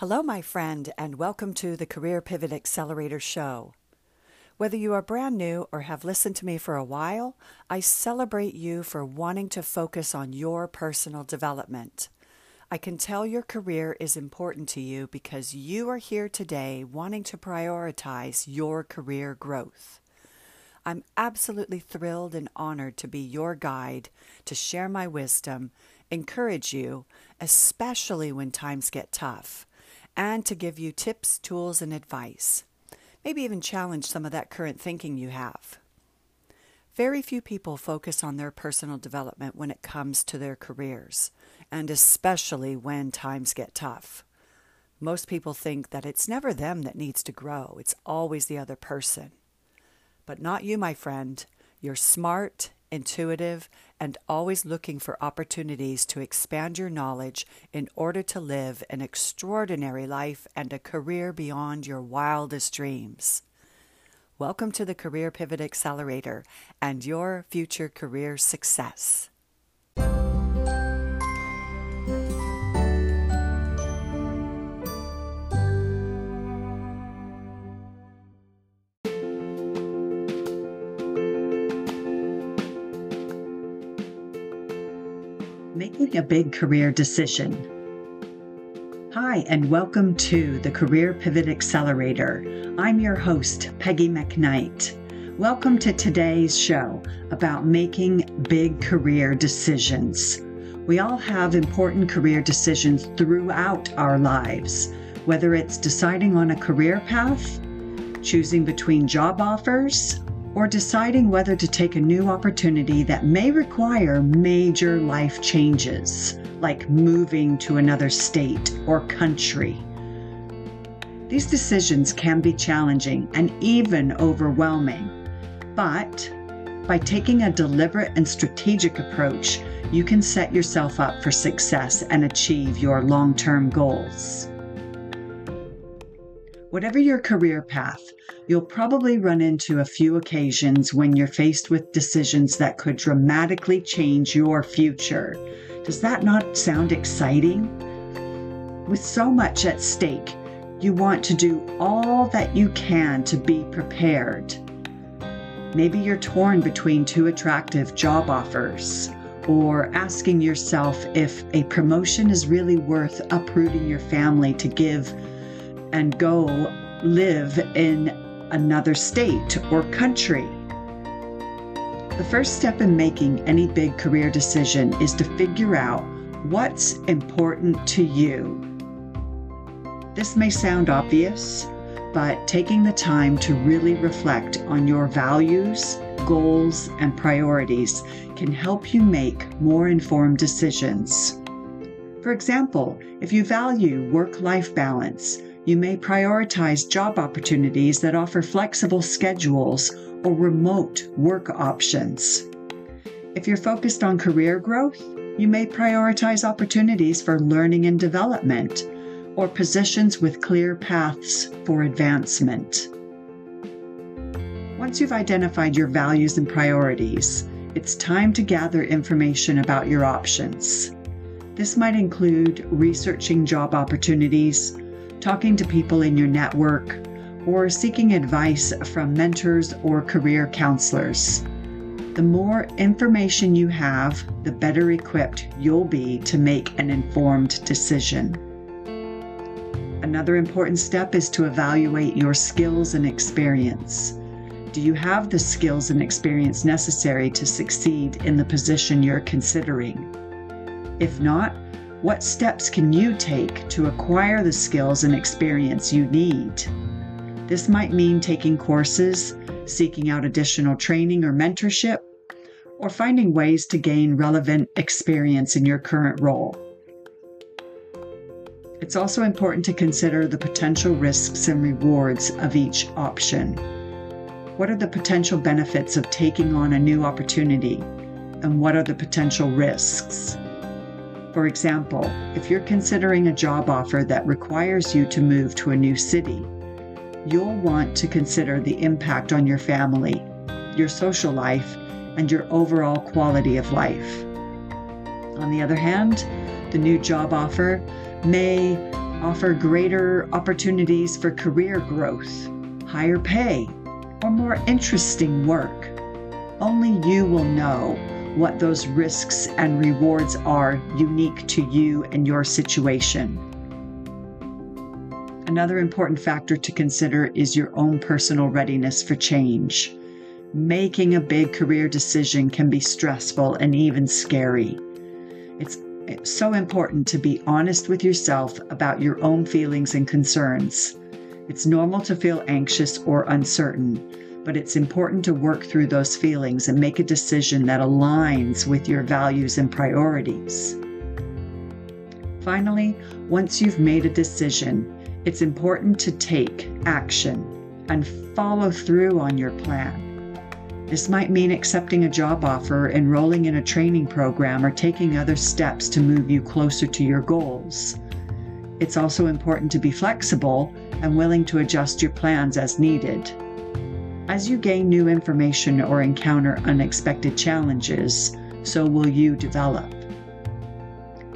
Hello, my friend, and welcome to the Career Pivot Accelerator Show. Whether you are brand new or have listened to me for a while, I celebrate you for wanting to focus on your personal development. I can tell your career is important to you because you are here today wanting to prioritize your career growth. I'm absolutely thrilled and honored to be your guide, to share my wisdom, encourage you, especially when times get tough and to give you tips, tools, and advice. Maybe even challenge some of that current thinking you have. Very few people focus on their personal development when it comes to their careers, and especially when times get tough. Most people think that it's never them that needs to grow, it's always the other person. But not you, my friend. You're smart intuitive, and always looking for opportunities to expand your knowledge in order to live an extraordinary life and a career beyond your wildest dreams. Welcome to the Career Pivot Accelerator and your future career success. A big career decision. Hi, and welcome to the Career Pivot Accelerator. I'm your host, Peggy McKnight. Welcome to today's show about making big career decisions. We all have important career decisions throughout our lives, whether it's deciding on a career path, choosing between job offers, or deciding whether to take a new opportunity that may require major life changes, like moving to another state or country. These decisions can be challenging and even overwhelming, but by taking a deliberate and strategic approach, you can set yourself up for success and achieve your long term goals. Whatever your career path, you'll probably run into a few occasions when you're faced with decisions that could dramatically change your future. Does that not sound exciting? With so much at stake, you want to do all that you can to be prepared. Maybe you're torn between two attractive job offers, or asking yourself if a promotion is really worth uprooting your family to give and go live in another state or country. The first step in making any big career decision is to figure out what's important to you. This may sound obvious, but taking the time to really reflect on your values, goals, and priorities can help you make more informed decisions. For example, if you value work life balance, you may prioritize job opportunities that offer flexible schedules or remote work options. If you're focused on career growth, you may prioritize opportunities for learning and development or positions with clear paths for advancement. Once you've identified your values and priorities, it's time to gather information about your options. This might include researching job opportunities, talking to people in your network, or seeking advice from mentors or career counselors. The more information you have, the better equipped you'll be to make an informed decision. Another important step is to evaluate your skills and experience. Do you have the skills and experience necessary to succeed in the position you're considering? If not, what steps can you take to acquire the skills and experience you need? This might mean taking courses, seeking out additional training or mentorship, or finding ways to gain relevant experience in your current role. It's also important to consider the potential risks and rewards of each option. What are the potential benefits of taking on a new opportunity? And what are the potential risks? For example, if you're considering a job offer that requires you to move to a new city, you'll want to consider the impact on your family, your social life, and your overall quality of life. On the other hand, the new job offer may offer greater opportunities for career growth, higher pay, or more interesting work. Only you will know what those risks and rewards are unique to you and your situation. Another important factor to consider is your own personal readiness for change. Making a big career decision can be stressful and even scary. It's so important to be honest with yourself about your own feelings and concerns. It's normal to feel anxious or uncertain, but it's important to work through those feelings and make a decision that aligns with your values and priorities. Finally, once you've made a decision, it's important to take action and follow through on your plan. This might mean accepting a job offer, enrolling in a training program, or taking other steps to move you closer to your goals. It's also important to be flexible and willing to adjust your plans as needed. As you gain new information or encounter unexpected challenges, so will you develop.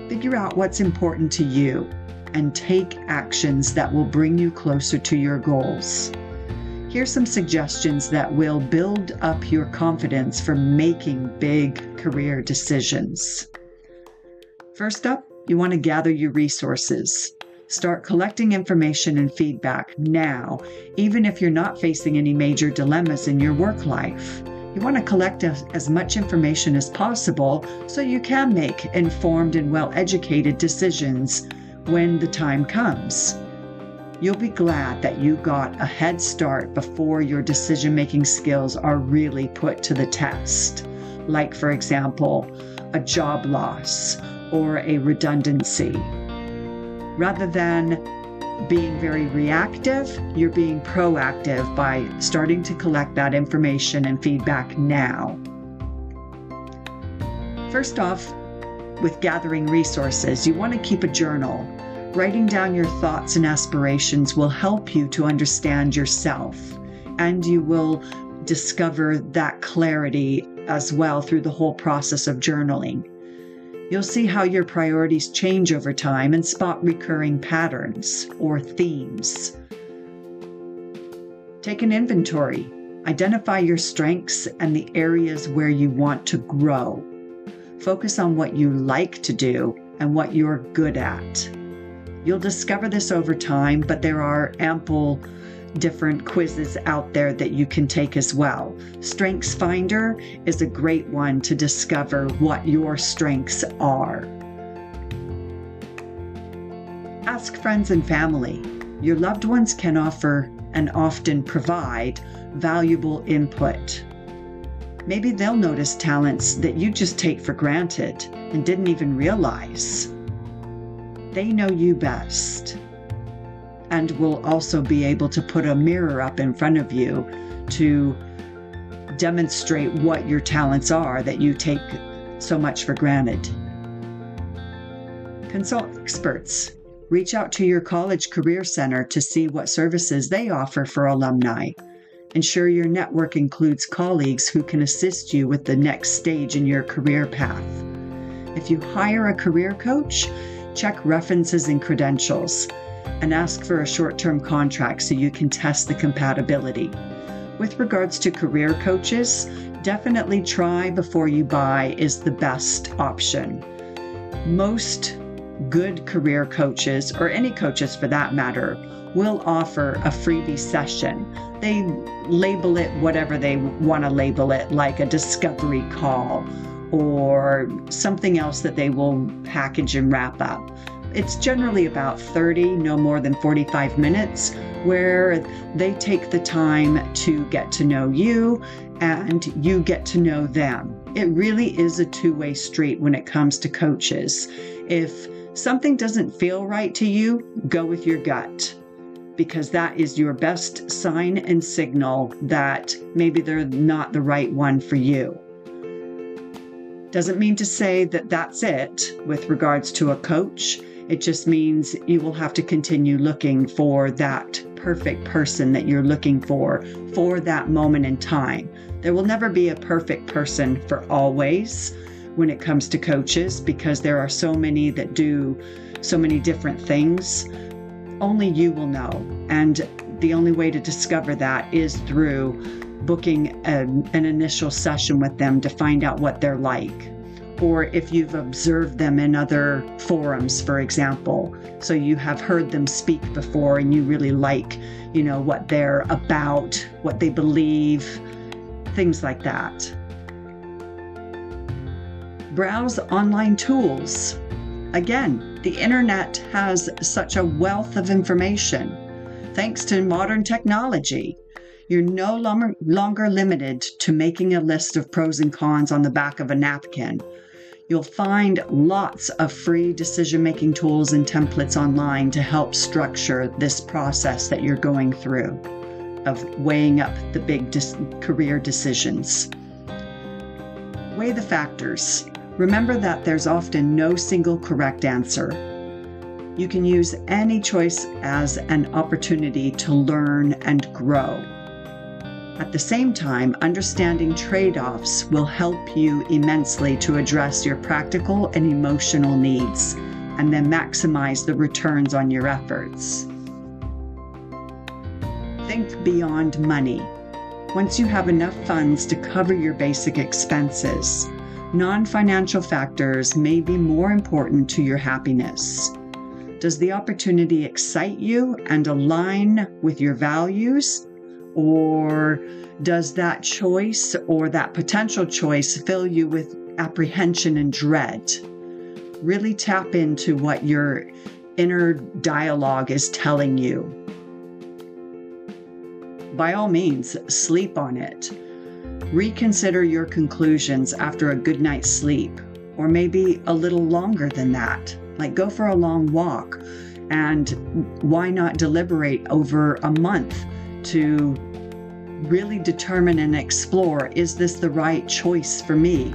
Figure out what's important to you and take actions that will bring you closer to your goals. Here's some suggestions that will build up your confidence for making big career decisions. First up, you want to gather your resources. Start collecting information and feedback now, even if you're not facing any major dilemmas in your work life. You want to collect as much information as possible so you can make informed and well educated decisions when the time comes. You'll be glad that you got a head start before your decision making skills are really put to the test. Like, for example, a job loss or a redundancy. Rather than being very reactive, you're being proactive by starting to collect that information and feedback now. First off, with gathering resources, you want to keep a journal Writing down your thoughts and aspirations will help you to understand yourself, and you will discover that clarity as well through the whole process of journaling. You'll see how your priorities change over time and spot recurring patterns or themes. Take an inventory. Identify your strengths and the areas where you want to grow. Focus on what you like to do and what you're good at. You'll discover this over time, but there are ample different quizzes out there that you can take as well. Strengths Finder is a great one to discover what your strengths are. Ask friends and family. Your loved ones can offer and often provide valuable input. Maybe they'll notice talents that you just take for granted and didn't even realize. They know you best and will also be able to put a mirror up in front of you to demonstrate what your talents are that you take so much for granted. Consult experts. Reach out to your college career center to see what services they offer for alumni. Ensure your network includes colleagues who can assist you with the next stage in your career path. If you hire a career coach, check references and credentials, and ask for a short term contract so you can test the compatibility. With regards to career coaches, definitely try before you buy is the best option. Most good career coaches, or any coaches for that matter, will offer a freebie session. They label it whatever they want to label it, like a discovery call or something else that they will package and wrap up. It's generally about 30, no more than 45 minutes, where they take the time to get to know you and you get to know them. It really is a two way street when it comes to coaches. If something doesn't feel right to you, go with your gut because that is your best sign and signal that maybe they're not the right one for you. Doesn't mean to say that that's it with regards to a coach. It just means you will have to continue looking for that perfect person that you're looking for for that moment in time. There will never be a perfect person for always, when it comes to coaches because there are so many that do so many different things. Only you will know. And the only way to discover that is through booking an, an initial session with them to find out what they're like or if you've observed them in other forums, for example. So you have heard them speak before and you really like, you know, what they're about, what they believe, things like that. Browse online tools. Again, the internet has such a wealth of information. Thanks to modern technology, you're no longer, longer limited to making a list of pros and cons on the back of a napkin You'll find lots of free decision making tools and templates online to help structure this process that you're going through of weighing up the big career decisions. Weigh the factors. Remember that there's often no single correct answer. You can use any choice as an opportunity to learn and grow. At the same time, understanding trade offs will help you immensely to address your practical and emotional needs and then maximize the returns on your efforts. Think beyond money. Once you have enough funds to cover your basic expenses, non financial factors may be more important to your happiness. Does the opportunity excite you and align with your values? Or does that choice or that potential choice fill you with apprehension and dread? Really tap into what your inner dialogue is telling you. By all means, sleep on it. Reconsider your conclusions after a good night's sleep, or maybe a little longer than that. Like go for a long walk, and why not deliberate over a month? To really determine and explore is this the right choice for me?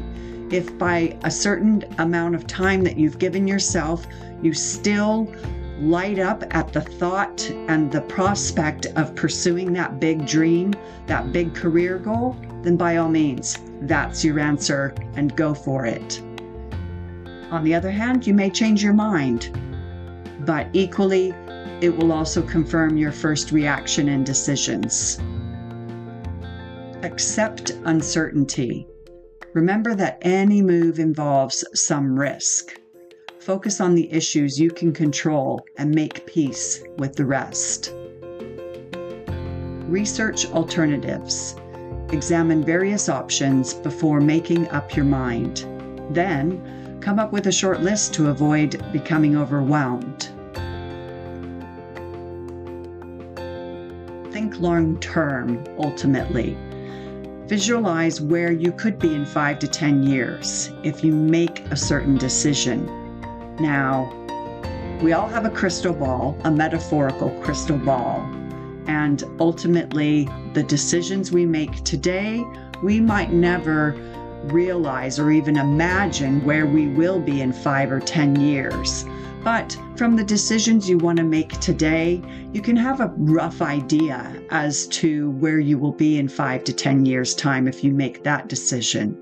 If by a certain amount of time that you've given yourself, you still light up at the thought and the prospect of pursuing that big dream, that big career goal, then by all means, that's your answer and go for it. On the other hand, you may change your mind, but equally, it will also confirm your first reaction and decisions. Accept uncertainty. Remember that any move involves some risk. Focus on the issues you can control and make peace with the rest. Research alternatives. Examine various options before making up your mind. Then, come up with a short list to avoid becoming overwhelmed. Long term ultimately. Visualize where you could be in five to 10 years if you make a certain decision. Now, we all have a crystal ball, a metaphorical crystal ball. And ultimately, the decisions we make today, we might never realize or even imagine where we will be in five or 10 years. But from the decisions you want to make today, you can have a rough idea as to where you will be in five to 10 years' time if you make that decision.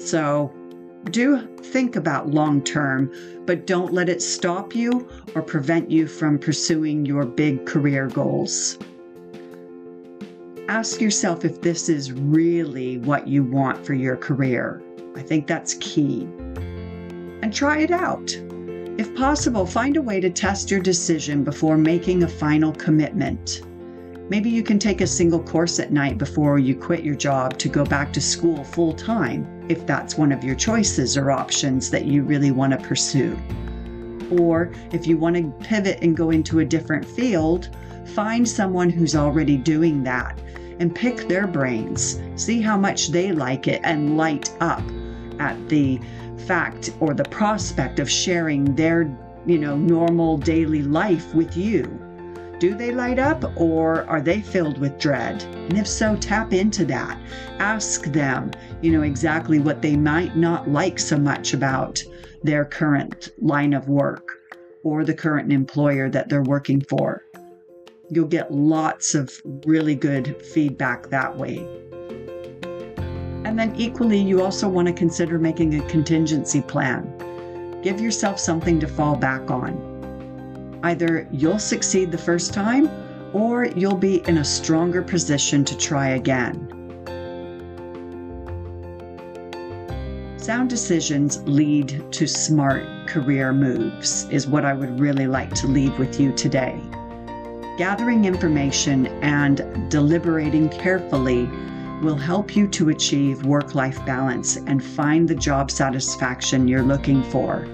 So do think about long term, but don't let it stop you or prevent you from pursuing your big career goals. Ask yourself if this is really what you want for your career. I think that's key. And try it out. If possible, find a way to test your decision before making a final commitment. Maybe you can take a single course at night before you quit your job to go back to school full time, if that's one of your choices or options that you really want to pursue. Or if you want to pivot and go into a different field, find someone who's already doing that and pick their brains. See how much they like it and light up at the fact or the prospect of sharing their, you know, normal daily life with you? Do they light up or are they filled with dread? And if so, tap into that. Ask them, you know, exactly what they might not like so much about their current line of work or the current employer that they're working for. You'll get lots of really good feedback that way. And then, equally, you also want to consider making a contingency plan. Give yourself something to fall back on. Either you'll succeed the first time, or you'll be in a stronger position to try again. Sound decisions lead to smart career moves, is what I would really like to leave with you today. Gathering information and deliberating carefully will help you to achieve work life balance and find the job satisfaction you're looking for.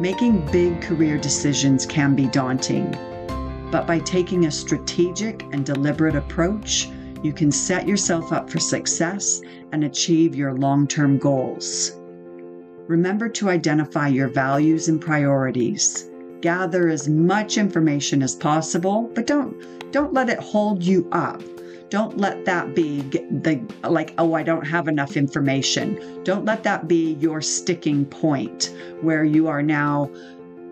Making big career decisions can be daunting, but by taking a strategic and deliberate approach, you can set yourself up for success and achieve your long term goals. Remember to identify your values and priorities. Gather as much information as possible, but don't don't let it hold you up. Don't let that be the like oh I don't have enough information. Don't let that be your sticking point where you are now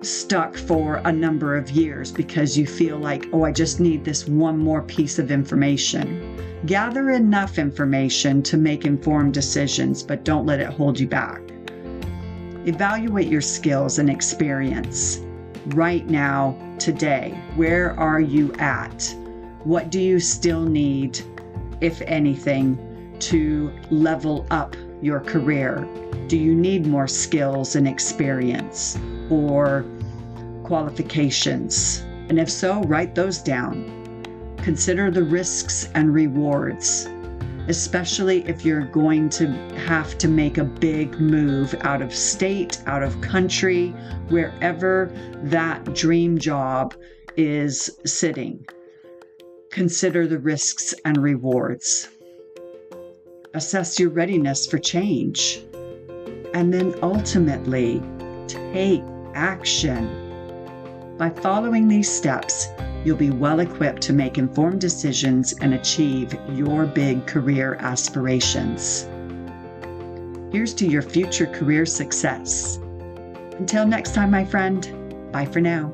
stuck for a number of years because you feel like, oh, I just need this one more piece of information. Gather enough information to make informed decisions, but don't let it hold you back. Evaluate your skills and experience right now, today. Where are you at? What do you still need, if anything, to level up your career? Do you need more skills and experience? or qualifications? And if so, write those down. Consider the risks and rewards, especially if you're going to have to make a big move out of state, out of country, wherever that dream job is sitting. Consider the risks and rewards. Assess your readiness for change. And then ultimately, take action. By following these steps, you'll be well equipped to make informed decisions and achieve your big career aspirations. Here's to your future career success. Until next time, my friend, bye for now.